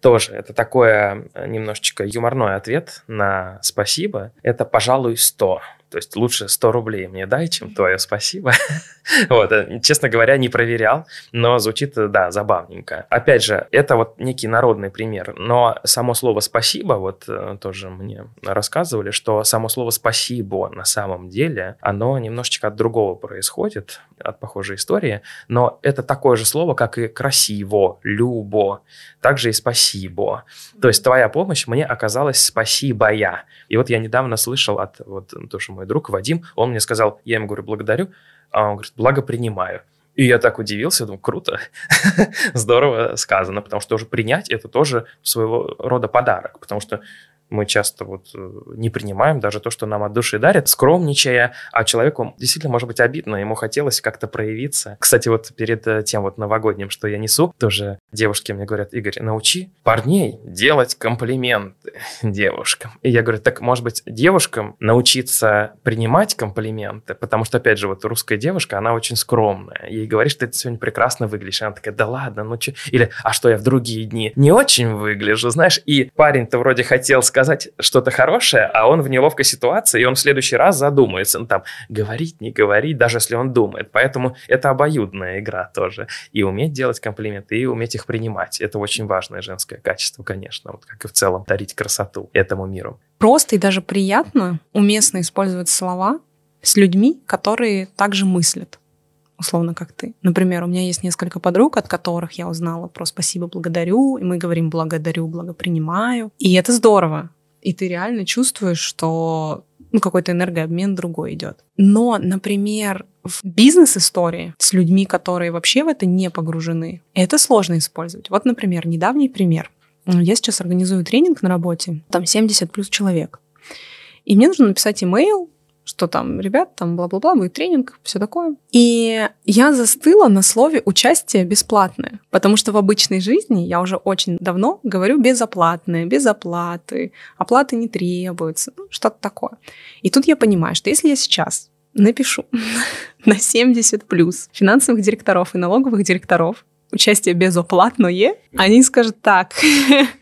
S2: Тоже это такое немножечко юморной ответ на «спасибо». Это «пожалуй, сто». То есть лучше 100 рублей мне дай, чем твое спасибо. вот, э, честно говоря, не проверял, но звучит, э, да, забавненько. Опять же, это вот некий народный пример, но само слово «спасибо», вот э, тоже мне рассказывали, что само слово «спасибо» на самом деле, оно немножечко от другого происходит, от похожей истории, но это такое же слово, как и «красиво», «любо», также и «спасибо». То есть твоя помощь мне оказалась спасибо я. И вот я недавно слышал от вот тоже мой друг Вадим, он мне сказал, я ему говорю, благодарю, а он говорит, благо принимаю. И я так удивился, думаю, круто, здорово сказано, потому что тоже принять это тоже своего рода подарок, потому что мы часто вот э, не принимаем даже то, что нам от души дарят, скромничая, а человеку действительно может быть обидно, ему хотелось как-то проявиться. Кстати, вот перед э, тем вот новогодним, что я несу, тоже девушки мне говорят, Игорь, научи парней делать комплименты девушкам. И я говорю, так может быть девушкам научиться принимать комплименты, потому что, опять же, вот русская девушка, она очень скромная. Ей говоришь, что ты сегодня прекрасно выглядишь. Она такая, да ладно, ну что? Или, а что я в другие дни не очень выгляжу, знаешь? И парень-то вроде хотел сказать, сказать что-то хорошее, а он в неловкой ситуации, и он в следующий раз задумается, ну там, говорить, не говорить, даже если он думает. Поэтому это обоюдная игра тоже. И уметь делать комплименты, и уметь их принимать. Это очень важное женское качество, конечно, вот как и в целом дарить красоту этому миру.
S1: Просто и даже приятно, уместно использовать слова с людьми, которые также мыслят условно, как ты. Например, у меня есть несколько подруг, от которых я узнала про «спасибо, благодарю», и мы говорим «благодарю, благопринимаю». И это здорово. И ты реально чувствуешь, что ну, какой-то энергообмен другой идет. Но, например, в бизнес-истории с людьми, которые вообще в это не погружены, это сложно использовать. Вот, например, недавний пример. Я сейчас организую тренинг на работе, там 70 плюс человек. И мне нужно написать имейл что там, ребят, там бла-бла-бла, будет тренинг, все такое. И я застыла на слове «участие бесплатное», потому что в обычной жизни я уже очень давно говорю «безоплатное», «без оплаты», «оплаты не требуется», ну, что-то такое. И тут я понимаю, что если я сейчас напишу на 70 плюс финансовых директоров и налоговых директоров участие безоплатное, они скажут так,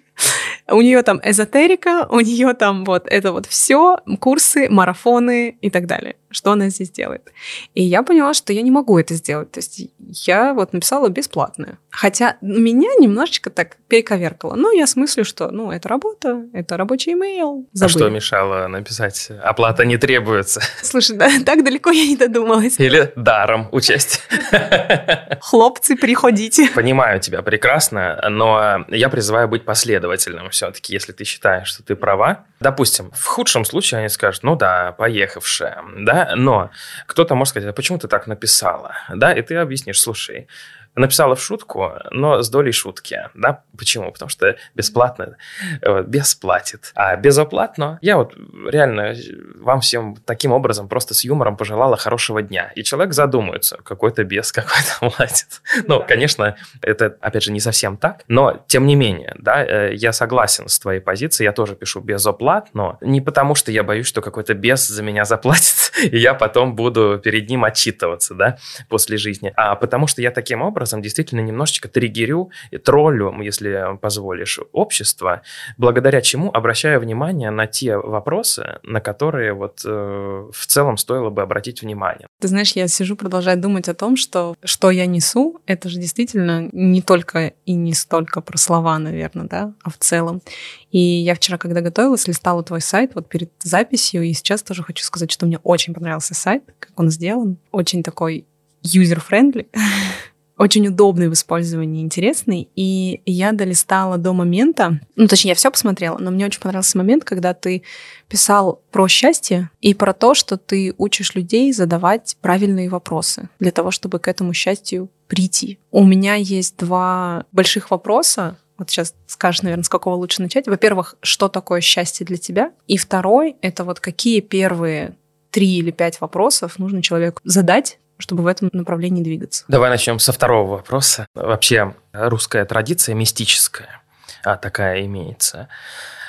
S1: у нее там эзотерика, у нее там вот это вот все, курсы, марафоны и так далее что она здесь делает. И я поняла, что я не могу это сделать. То есть я вот написала бесплатное. Хотя меня немножечко так перековеркало. Ну, я смыслю, что, ну, это работа, это рабочий имейл.
S2: Забыли. А что мешало написать «оплата не требуется»?
S1: Слушай, да, так далеко я не додумалась.
S2: Или даром участие.
S1: Хлопцы, приходите.
S2: Понимаю тебя прекрасно, но я призываю быть последовательным все-таки, если ты считаешь, что ты права. Допустим, в худшем случае они скажут, ну да, поехавшая, да, но кто-то может сказать, а почему ты так написала, да, и ты объяснишь, слушай, написала в шутку, но с долей шутки, да? Почему? Потому что бесплатно э, бесплатит, а безоплатно я вот реально вам всем таким образом просто с юмором пожелала хорошего дня. И человек задумается, какой-то без, какой-то платит. Ну, конечно, это, опять же, не совсем так, но тем не менее, да, э, я согласен с твоей позицией, я тоже пишу безоплатно, не потому что я боюсь, что какой-то без за меня заплатит, и я потом буду перед ним отчитываться, да, после жизни, а потому что я таким образом действительно немножечко триггерю, троллю, если позволишь, общество, благодаря чему обращаю внимание на те вопросы, на которые вот э, в целом стоило бы обратить внимание.
S1: Ты знаешь, я сижу, продолжаю думать о том, что что я несу, это же действительно не только и не столько про слова, наверное, да, а в целом. И я вчера, когда готовилась, листала твой сайт вот перед записью, и сейчас тоже хочу сказать, что мне очень понравился сайт, как он сделан. Очень такой user-friendly. очень удобный в использовании, интересный. И я долистала до момента, ну, точнее, я все посмотрела, но мне очень понравился момент, когда ты писал про счастье и про то, что ты учишь людей задавать правильные вопросы для того, чтобы к этому счастью прийти. У меня есть два больших вопроса. Вот сейчас скажешь, наверное, с какого лучше начать. Во-первых, что такое счастье для тебя? И второй — это вот какие первые три или пять вопросов нужно человеку задать чтобы в этом направлении двигаться.
S2: Давай начнем со второго вопроса. Вообще русская традиция мистическая, а такая имеется,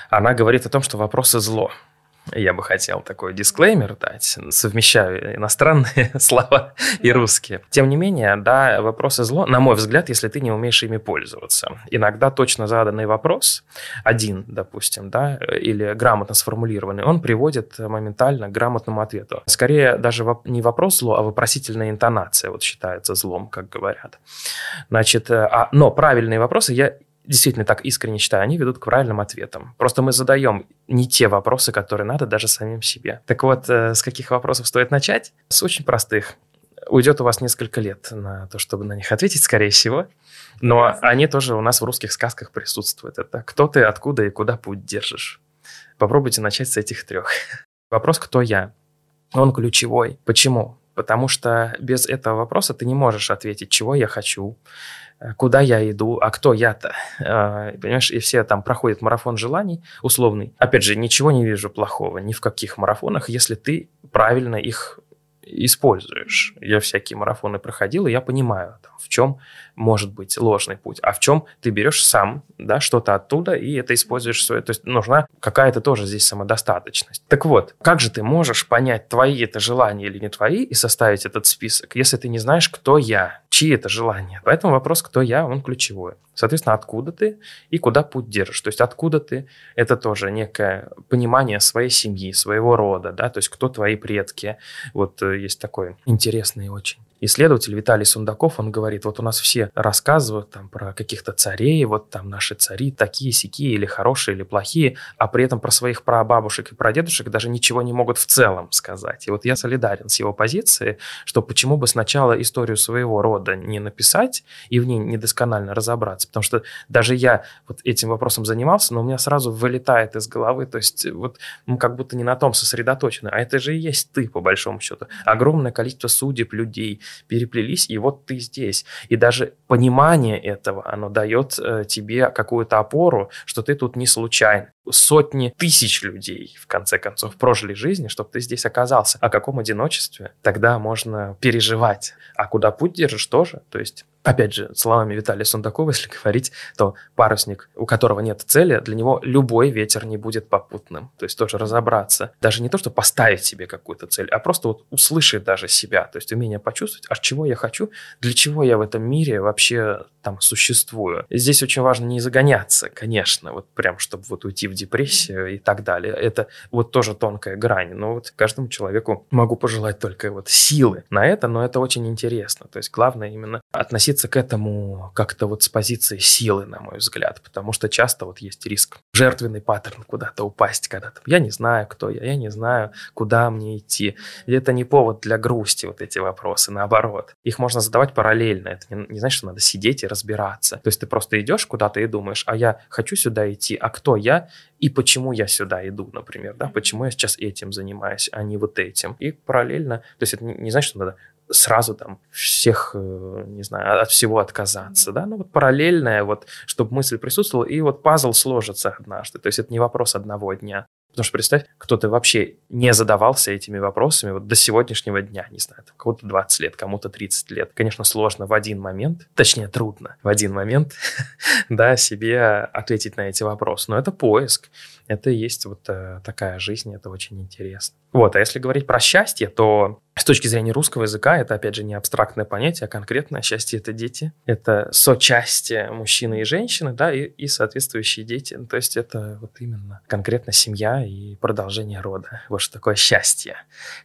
S2: она говорит о том, что вопросы зло – я бы хотел такой дисклеймер дать, совмещаю иностранные слова и русские. Тем не менее, да, вопросы зло, на мой взгляд, если ты не умеешь ими пользоваться. Иногда точно заданный вопрос, один, допустим, да, или грамотно сформулированный, он приводит моментально к грамотному ответу. Скорее, даже не вопрос зло, а вопросительная интонация вот считается злом, как говорят. Значит, э, а, но правильные вопросы я действительно так искренне считаю, они ведут к правильным ответам. Просто мы задаем не те вопросы, которые надо даже самим себе. Так вот, э, с каких вопросов стоит начать? С очень простых. Уйдет у вас несколько лет на то, чтобы на них ответить, скорее всего. Но они тоже у нас в русских сказках присутствуют. Это кто ты, откуда и куда путь держишь. Попробуйте начать с этих трех. Вопрос «Кто я?» Он ключевой. Почему? Потому что без этого вопроса ты не можешь ответить, чего я хочу, куда я иду, а кто я-то. Э, понимаешь, и все там проходят марафон желаний условный. Опять же, ничего не вижу плохого ни в каких марафонах, если ты правильно их используешь. Я всякие марафоны проходил, и я понимаю, там, в чем может быть ложный путь, а в чем ты берешь сам да, что-то оттуда и это используешь свое. То есть нужна какая-то тоже здесь самодостаточность. Так вот, как же ты можешь понять, твои это желания или не твои, и составить этот список, если ты не знаешь, кто я, чьи это желания? Поэтому вопрос, кто я, он ключевой. Соответственно, откуда ты и куда путь держишь. То есть откуда ты, это тоже некое понимание своей семьи, своего рода, да, то есть кто твои предки. Вот э, есть такой интересный очень исследователь Виталий Сундаков, он говорит, вот у нас все рассказывают там про каких-то царей, вот там наши цари такие, сякие, или хорошие, или плохие, а при этом про своих прабабушек и прадедушек даже ничего не могут в целом сказать. И вот я солидарен с его позицией, что почему бы сначала историю своего рода не написать и в ней недосконально разобраться, потому что даже я вот этим вопросом занимался, но у меня сразу вылетает из головы, то есть вот мы как будто не на том сосредоточены, а это же и есть ты, по большому счету. Огромное количество судеб людей, переплелись, и вот ты здесь. И даже понимание этого, оно дает э, тебе какую-то опору, что ты тут не случайно. Сотни тысяч людей, в конце концов, прожили жизни, чтобы ты здесь оказался. О каком одиночестве тогда можно переживать? А куда путь держишь тоже? То есть Опять же, словами Виталия Сундакова, если говорить, то парусник, у которого нет цели, для него любой ветер не будет попутным. То есть тоже разобраться. Даже не то, что поставить себе какую-то цель, а просто вот услышать даже себя. То есть умение почувствовать, а чего я хочу, для чего я в этом мире вообще там существую. Здесь очень важно не загоняться, конечно, вот прям, чтобы вот уйти в депрессию и так далее. Это вот тоже тонкая грань. Но вот каждому человеку могу пожелать только вот силы на это, но это очень интересно. То есть главное именно относиться к этому как-то вот с позиции силы, на мой взгляд, потому что часто вот есть риск жертвенный паттерн куда-то упасть, когда-то я не знаю, кто я, я не знаю, куда мне идти. И это не повод для грусти, вот эти вопросы, наоборот. Их можно задавать параллельно. Это не, не значит, что надо сидеть и разбираться. То есть ты просто идешь куда-то и думаешь, а я хочу сюда идти, а кто я и почему я сюда иду, например, да, почему я сейчас этим занимаюсь, а не вот этим. И параллельно, то есть это не, не значит, что надо сразу там всех, э, не знаю, от всего отказаться, да, ну вот параллельное, вот, чтобы мысль присутствовала, и вот пазл сложится однажды, то есть это не вопрос одного дня. Потому что представь, кто-то вообще не задавался этими вопросами вот до сегодняшнего дня, не знаю, кому-то 20 лет, кому-то 30 лет. Конечно, сложно в один момент, точнее, трудно в один момент, да, себе ответить на эти вопросы. Но это поиск, это и есть вот э, такая жизнь, это очень интересно. Вот, а если говорить про счастье, то с точки зрения русского языка это, опять же, не абстрактное понятие, а конкретное счастье – это дети. Это сочастие мужчины и женщины, да, и, и соответствующие дети. Ну, то есть это вот именно конкретно семья и продолжение рода. Вот что такое счастье.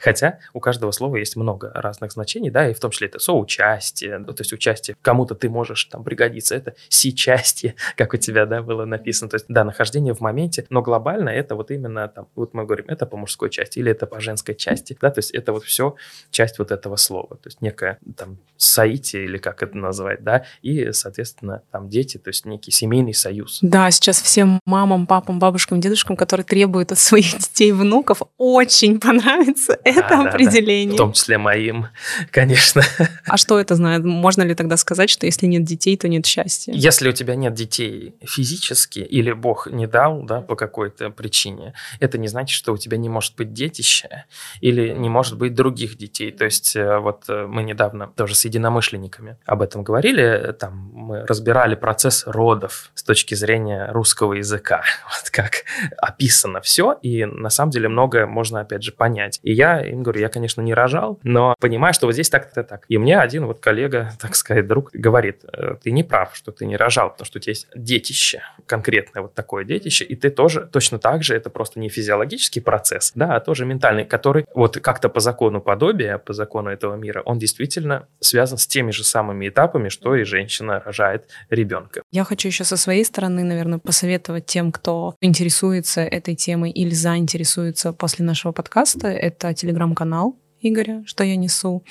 S2: Хотя у каждого слова есть много разных значений, да, и в том числе это соучастие, ну, то есть участие. Кому-то ты можешь там пригодиться. Это сичастие, как у тебя, да, было написано. То есть, да, нахождение в моменте, но глобально это вот именно там, вот мы говорим, это по мужской части или это по женской части, да, то есть это вот все часть вот этого слова, то есть некая там соитие или как это назвать, да, и, соответственно, там дети, то есть некий семейный союз.
S1: Да, сейчас всем мамам, папам, бабушкам, дедушкам, которые требуют от своих детей, внуков, очень понравится это да, определение. Да,
S2: да. В том числе моим, конечно.
S1: А что это знает? Можно ли тогда сказать, что если нет детей, то нет счастья?
S2: Если у тебя нет детей физически, или Бог не дал, да, по какой-то причине, это не значит, что у тебя не может быть детище или не может быть других детей. То есть э, вот э, мы недавно тоже с единомышленниками об этом говорили, там мы разбирали процесс родов с точки зрения русского языка, вот как описано все, и на самом деле многое можно опять же понять. И я им говорю, я, конечно, не рожал, но понимаю, что вот здесь так-то так. И мне один вот коллега, так сказать, друг говорит, «Э, ты не прав, что ты не рожал, потому что у тебя есть детище, конкретное вот такое детище, и ты тоже точно так же, это просто не физиологический процесс, да, а тоже ментальный, который вот как-то по закону подобия, по закону этого мира, он действительно связан с теми же самыми этапами, что и женщина рожает ребенка.
S1: Я хочу еще со своей стороны, наверное, посоветовать тем, кто интересуется этой темой или заинтересуется после нашего подкаста. Это телеграм-канал Игоря, что я несу,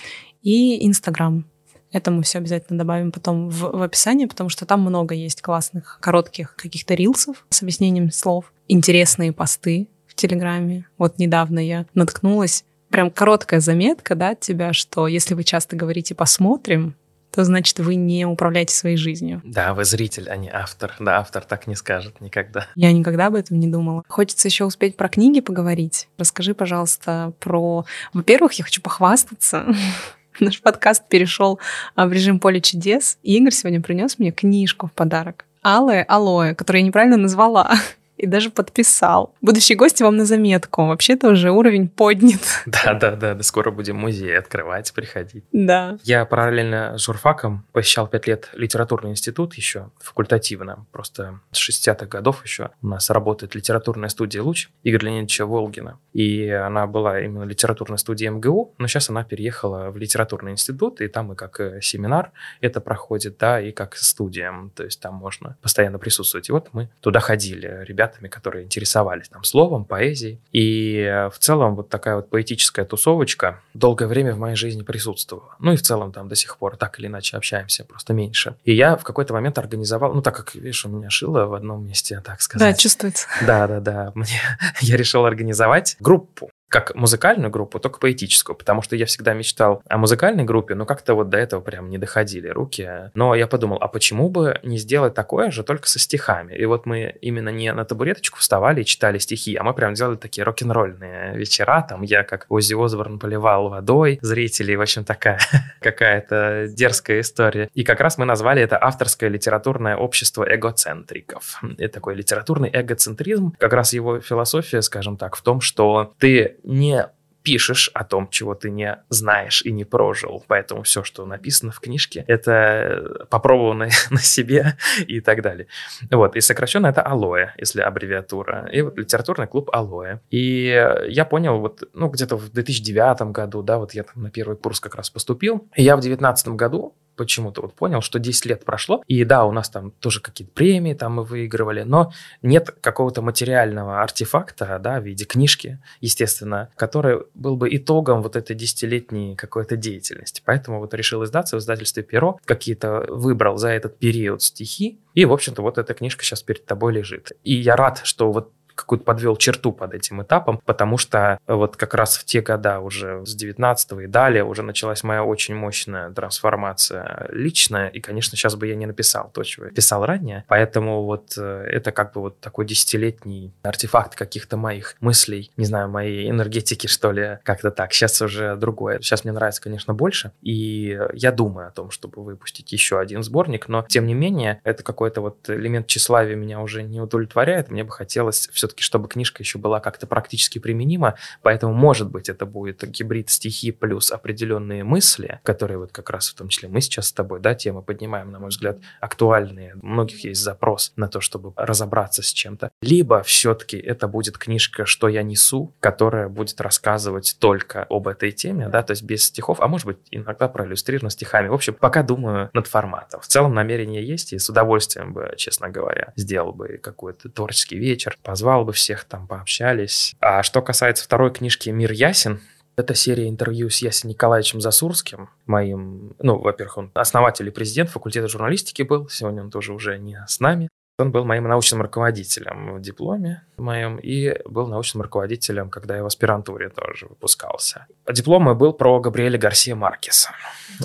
S1: и Инстаграм. Это мы все обязательно добавим потом в, в описание, потому что там много есть классных, коротких каких-то рилсов с объяснением слов, интересные посты в Телеграме. Вот недавно я наткнулась прям короткая заметка, да, от тебя, что если вы часто говорите «посмотрим», то значит вы не управляете своей жизнью.
S2: Да, вы зритель, а не автор. Да, автор так не скажет никогда.
S1: Я никогда об этом не думала. Хочется еще успеть про книги поговорить. Расскажи, пожалуйста, про... Во-первых, я хочу похвастаться. Наш подкаст перешел а, в режим поле чудес. И Игорь сегодня принес мне книжку в подарок. Алое алоэ, которую я неправильно назвала и даже подписал. Будущие гости вам на заметку. Вообще-то уже уровень поднят.
S2: Да, да, да, да. Скоро будем музей открывать, приходить.
S1: Да.
S2: Я параллельно с журфаком посещал пять лет литературный институт еще факультативно. Просто с 60-х годов еще у нас работает литературная студия «Луч» Игоря Леонидовича Волгина. И она была именно литературной студией МГУ, но сейчас она переехала в литературный институт, и там и как э, семинар это проходит, да, и как студия. То есть там можно постоянно присутствовать. И вот мы туда ходили. Ребята ребятами, которые интересовались там словом, поэзией. И э, в целом вот такая вот поэтическая тусовочка долгое время в моей жизни присутствовала. Ну и в целом там до сих пор так или иначе общаемся, просто меньше. И я в какой-то момент организовал, ну так как, видишь, у меня шило в одном месте, так сказать.
S1: Да, чувствуется.
S2: Да, да, да. Мне, я решил организовать группу как музыкальную группу, только поэтическую, потому что я всегда мечтал о музыкальной группе, но как-то вот до этого прям не доходили руки. Но я подумал, а почему бы не сделать такое же, только со стихами? И вот мы именно не на табуреточку вставали и читали стихи, а мы прям делали такие рок-н-ролльные вечера, там я как Ози Осборн поливал водой зрителей, в общем, такая какая-то дерзкая история. И как раз мы назвали это авторское литературное общество эгоцентриков. Это такой литературный эгоцентризм, как раз его философия, скажем так, в том, что ты не пишешь о том, чего ты не знаешь и не прожил. Поэтому все, что написано в книжке, это попробовано на себе и так далее. Вот. И сокращенно это алоэ, если аббревиатура. И вот литературный клуб алоэ. И я понял, вот, ну, где-то в 2009 году, да, вот я там на первый курс как раз поступил. И я в 2019 году почему-то вот понял, что 10 лет прошло, и да, у нас там тоже какие-то премии там мы выигрывали, но нет какого-то материального артефакта, да, в виде книжки, естественно, который был бы итогом вот этой десятилетней какой-то деятельности. Поэтому вот решил издаться в издательстве «Перо», какие-то выбрал за этот период стихи, и, в общем-то, вот эта книжка сейчас перед тобой лежит. И я рад, что вот какую-то подвел черту под этим этапом, потому что вот как раз в те года уже с 19 и далее уже началась моя очень мощная трансформация личная, и, конечно, сейчас бы я не написал то, чего я писал ранее, поэтому вот э, это как бы вот такой десятилетний артефакт каких-то моих мыслей, не знаю, моей энергетики, что ли, как-то так. Сейчас уже другое. Сейчас мне нравится, конечно, больше, и я думаю о том, чтобы выпустить еще один сборник, но, тем не менее, это какой-то вот элемент тщеславия меня уже не удовлетворяет. Мне бы хотелось все-таки, чтобы книжка еще была как-то практически применима, поэтому, может быть, это будет гибрид стихи плюс определенные мысли, которые вот как раз в том числе мы сейчас с тобой, да, темы поднимаем, на мой взгляд, актуальные. У многих есть запрос на то, чтобы разобраться с чем-то. Либо все-таки это будет книжка «Что я несу», которая будет рассказывать только об этой теме, да, то есть без стихов, а может быть иногда проиллюстрирована стихами. В общем, пока думаю над форматом. В целом намерение есть, и с удовольствием бы, честно говоря, сделал бы какой-то творческий вечер, позвал бы всех там, пообщались. А что касается второй книжки «Мир ясен», это серия интервью с Ясен Николаевичем Засурским, моим, ну, во-первых, он основатель и президент факультета журналистики был, сегодня он тоже уже не с нами. Он был моим научным руководителем в дипломе моем и был научным руководителем, когда я в аспирантуре тоже выпускался. Диплом мой был про Габриэля Гарсия Маркеса,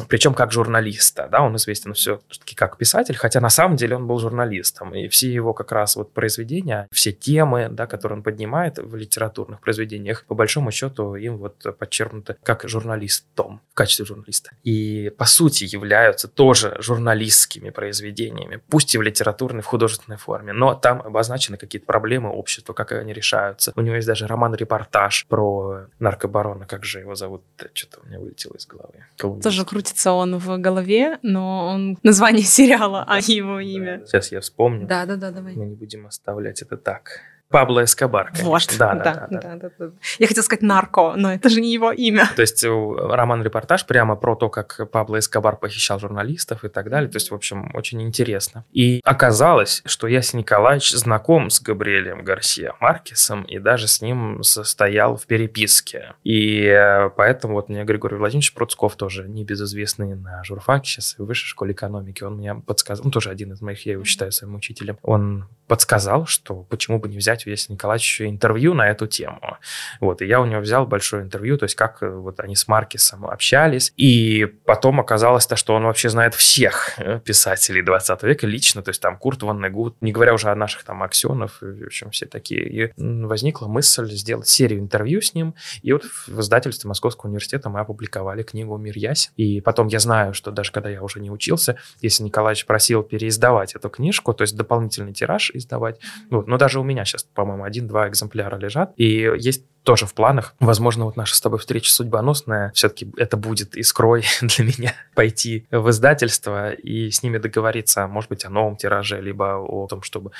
S2: причем как журналиста. Да, он известен все-таки как писатель, хотя на самом деле он был журналистом. И все его как раз вот произведения, все темы, да, которые он поднимает в литературных произведениях, по большому счету им вот подчеркнуты как журналистом, в качестве журналиста. И по сути являются тоже журналистскими произведениями, пусть и в литературной, в художественной форме, но там обозначены какие-то проблемы общества как они решаются. У него есть даже роман-репортаж про наркобарона, как же его зовут, что-то у меня вылетело из головы.
S1: Кого Тоже крутится он в голове, но он название сериала, а его имя.
S2: Сейчас я вспомню.
S1: Да-да-да, давай.
S2: Мы не будем оставлять это так. Пабло Эскобар, конечно.
S1: Вот, да, да, да, да, да, да, да. Я хотела сказать нарко, но это же не его имя.
S2: То есть роман-репортаж прямо про то, как Пабло Эскобар похищал журналистов и так далее. То есть, в общем, очень интересно. И оказалось, что Ясен Николаевич знаком с Габриэлем Гарсия Маркесом и даже с ним состоял в переписке. И э, поэтому вот мне Григорий Владимирович Пруцков тоже небезызвестный на журфаке сейчас в высшей школе экономики, он мне подсказал, он тоже один из моих, я его считаю своим учителем, он подсказал, что почему бы не взять у Ясения Николаевича интервью на эту тему. Вот, и я у него взял большое интервью, то есть как э, вот они с Маркисом общались, и потом оказалось то, что он вообще знает всех э, писателей 20 века лично, то есть там Курт Ван Негут, не говоря уже о наших там Аксенов, в общем, все такие. И возникла мысль сделать серию интервью с ним, и вот в издательстве Московского университета мы опубликовали книгу «Мир ясен». И потом я знаю, что даже когда я уже не учился, если Николаевич просил переиздавать эту книжку, то есть дополнительный тираж издавать. Вот. Но даже у меня сейчас, по-моему, один-два экземпляра лежат. И есть тоже в планах. Возможно, вот наша с тобой встреча судьбоносная. Все-таки это будет искрой для меня пойти в издательство и с ними договориться, может быть, о новом тираже, либо о том, чтобы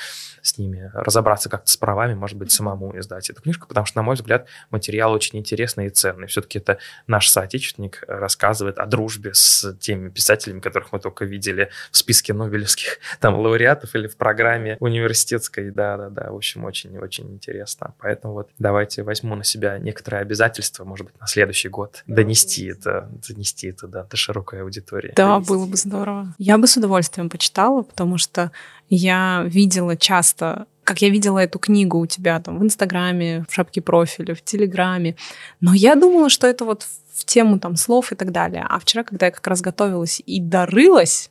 S2: с ними разобраться как-то с правами, может быть, самому издать эту книжку, потому что, на мой взгляд, материал очень интересный и ценный. Все-таки это наш соотечественник рассказывает о дружбе с теми писателями, которых мы только видели в списке нобелевских там лауреатов или в программе университетской. Да-да-да, в общем, очень-очень интересно. Поэтому вот давайте возьму на себя некоторые обязательства, может быть, на следующий год донести это, донести это да, до широкой аудитории.
S1: Да, было бы здорово. Я бы с удовольствием почитала, потому что я видела часто как я видела эту книгу у тебя там в Инстаграме, в шапке профиля, в Телеграме. Но я думала, что это вот в тему там слов и так далее. А вчера, когда я как раз готовилась и дорылась,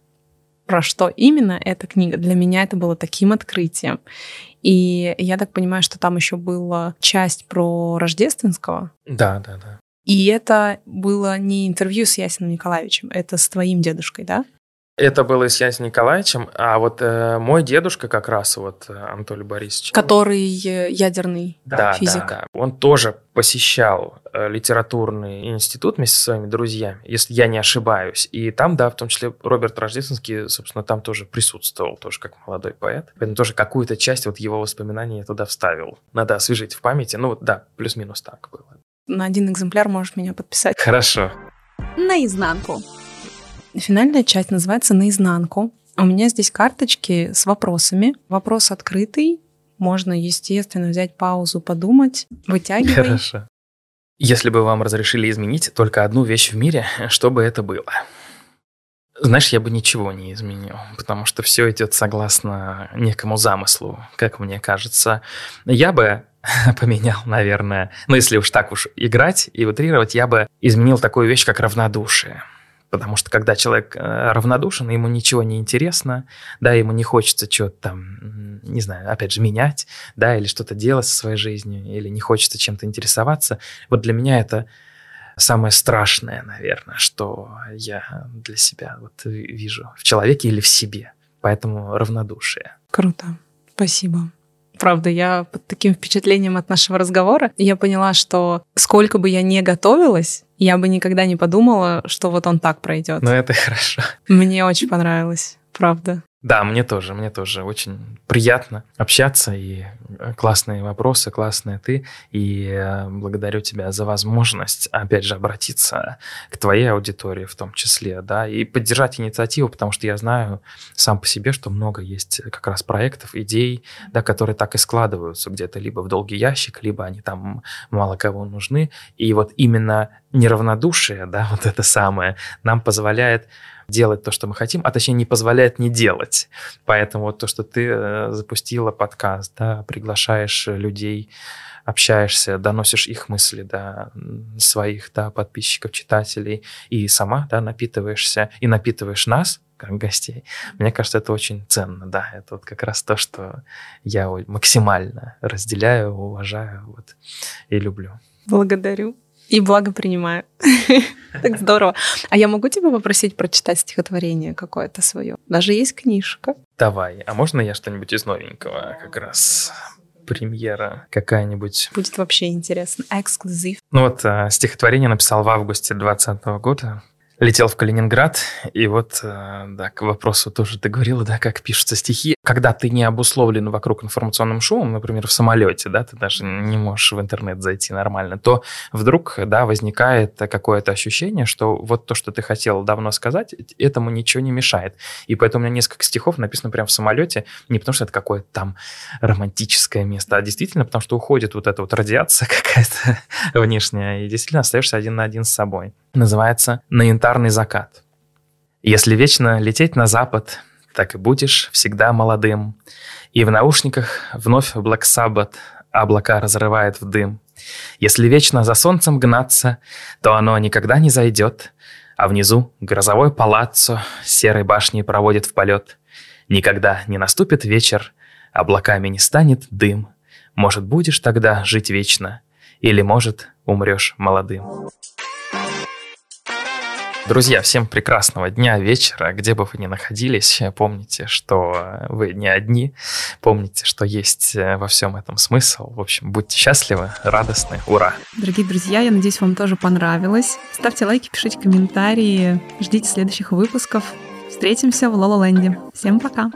S1: про что именно эта книга, для меня это было таким открытием. И я так понимаю, что там еще была часть про Рождественского.
S2: Да, да, да.
S1: И это было не интервью с Ясином Николаевичем, это с твоим дедушкой, да?
S2: Это было с Ясином Николаевичем, а вот э, мой дедушка как раз, вот э, Анатолий Борисович.
S1: Который э, ядерный да, физик. Да, да.
S2: Он тоже посещал э, литературный институт вместе со своими друзьями, если я не ошибаюсь. И там, да, в том числе Роберт Рождественский, собственно, там тоже присутствовал, тоже как молодой поэт. Поэтому тоже какую-то часть вот его воспоминаний я туда вставил. Надо освежить в памяти. Ну, да, плюс-минус так было.
S1: На один экземпляр можешь меня подписать.
S2: Хорошо.
S3: Наизнанку.
S1: Финальная часть называется «Наизнанку». У меня здесь карточки с вопросами. Вопрос открытый. Можно, естественно, взять паузу, подумать, вытягивай.
S2: Хорошо. Если бы вам разрешили изменить только одну вещь в мире, что бы это было? Знаешь, я бы ничего не изменил, потому что все идет согласно некому замыслу, как мне кажется. Я бы поменял, наверное, ну если уж так уж играть и утрировать, я бы изменил такую вещь, как равнодушие. Потому что когда человек э, равнодушен, ему ничего не интересно, да, ему не хочется что-то там, не знаю, опять же, менять, да, или что-то делать со своей жизнью, или не хочется чем-то интересоваться. Вот для меня это самое страшное, наверное, что я для себя вот вижу в человеке или в себе. Поэтому равнодушие.
S1: Круто. Спасибо. Правда, я под таким впечатлением от нашего разговора, я поняла, что сколько бы я не готовилась, я бы никогда не подумала, что вот он так пройдет.
S2: Ну, это хорошо.
S1: Мне очень понравилось, правда.
S2: Да, мне тоже, мне тоже очень приятно общаться, и э, классные вопросы, классная ты, и э, благодарю тебя за возможность, опять же, обратиться к твоей аудитории в том числе, да, и поддержать инициативу, потому что я знаю сам по себе, что много есть как раз проектов, идей, да, которые так и складываются где-то либо в долгий ящик, либо они там мало кого нужны, и вот именно неравнодушие, да, вот это самое, нам позволяет делать то, что мы хотим, а точнее не позволяет не делать. Поэтому вот то, что ты э, запустила подкаст, да, приглашаешь людей, общаешься, доносишь их мысли до своих да, подписчиков, читателей, и сама да, напитываешься, и напитываешь нас, как гостей. Мне кажется, это очень ценно, да, это вот как раз то, что я максимально разделяю, уважаю вот, и люблю.
S1: Благодарю. И благо принимаю. Так здорово. А я могу тебя попросить прочитать стихотворение какое-то свое? Даже есть книжка.
S2: Давай. А можно я что-нибудь из новенького как раз? премьера какая-нибудь.
S1: Будет вообще интересно. Эксклюзив.
S2: Ну вот, э, стихотворение написал в августе 2020 года летел в Калининград, и вот, э, да, к вопросу тоже ты говорила, да, как пишутся стихи. Когда ты не обусловлен вокруг информационным шумом, например, в самолете, да, ты даже не можешь в интернет зайти нормально, то вдруг, да, возникает какое-то ощущение, что вот то, что ты хотел давно сказать, этому ничего не мешает. И поэтому у меня несколько стихов написано прямо в самолете, не потому что это какое-то там романтическое место, а действительно потому что уходит вот эта вот радиация какая-то внешняя, и действительно остаешься один на один с собой называется «На янтарный закат». Если вечно лететь на запад, так и будешь всегда молодым. И в наушниках вновь Black Sabbath облака разрывает в дым. Если вечно за солнцем гнаться, то оно никогда не зайдет, а внизу грозовой палаццо серой башней проводит в полет. Никогда не наступит вечер, облаками не станет дым. Может, будешь тогда жить вечно, или, может, умрешь молодым. Друзья, всем прекрасного дня, вечера, где бы вы ни находились. Помните, что вы не одни. Помните, что есть э, во всем этом смысл. В общем, будьте счастливы, радостны. Ура!
S3: Дорогие друзья, я надеюсь, вам тоже понравилось. Ставьте лайки, пишите комментарии. Ждите следующих выпусков. Встретимся в Лололенде. Всем пока!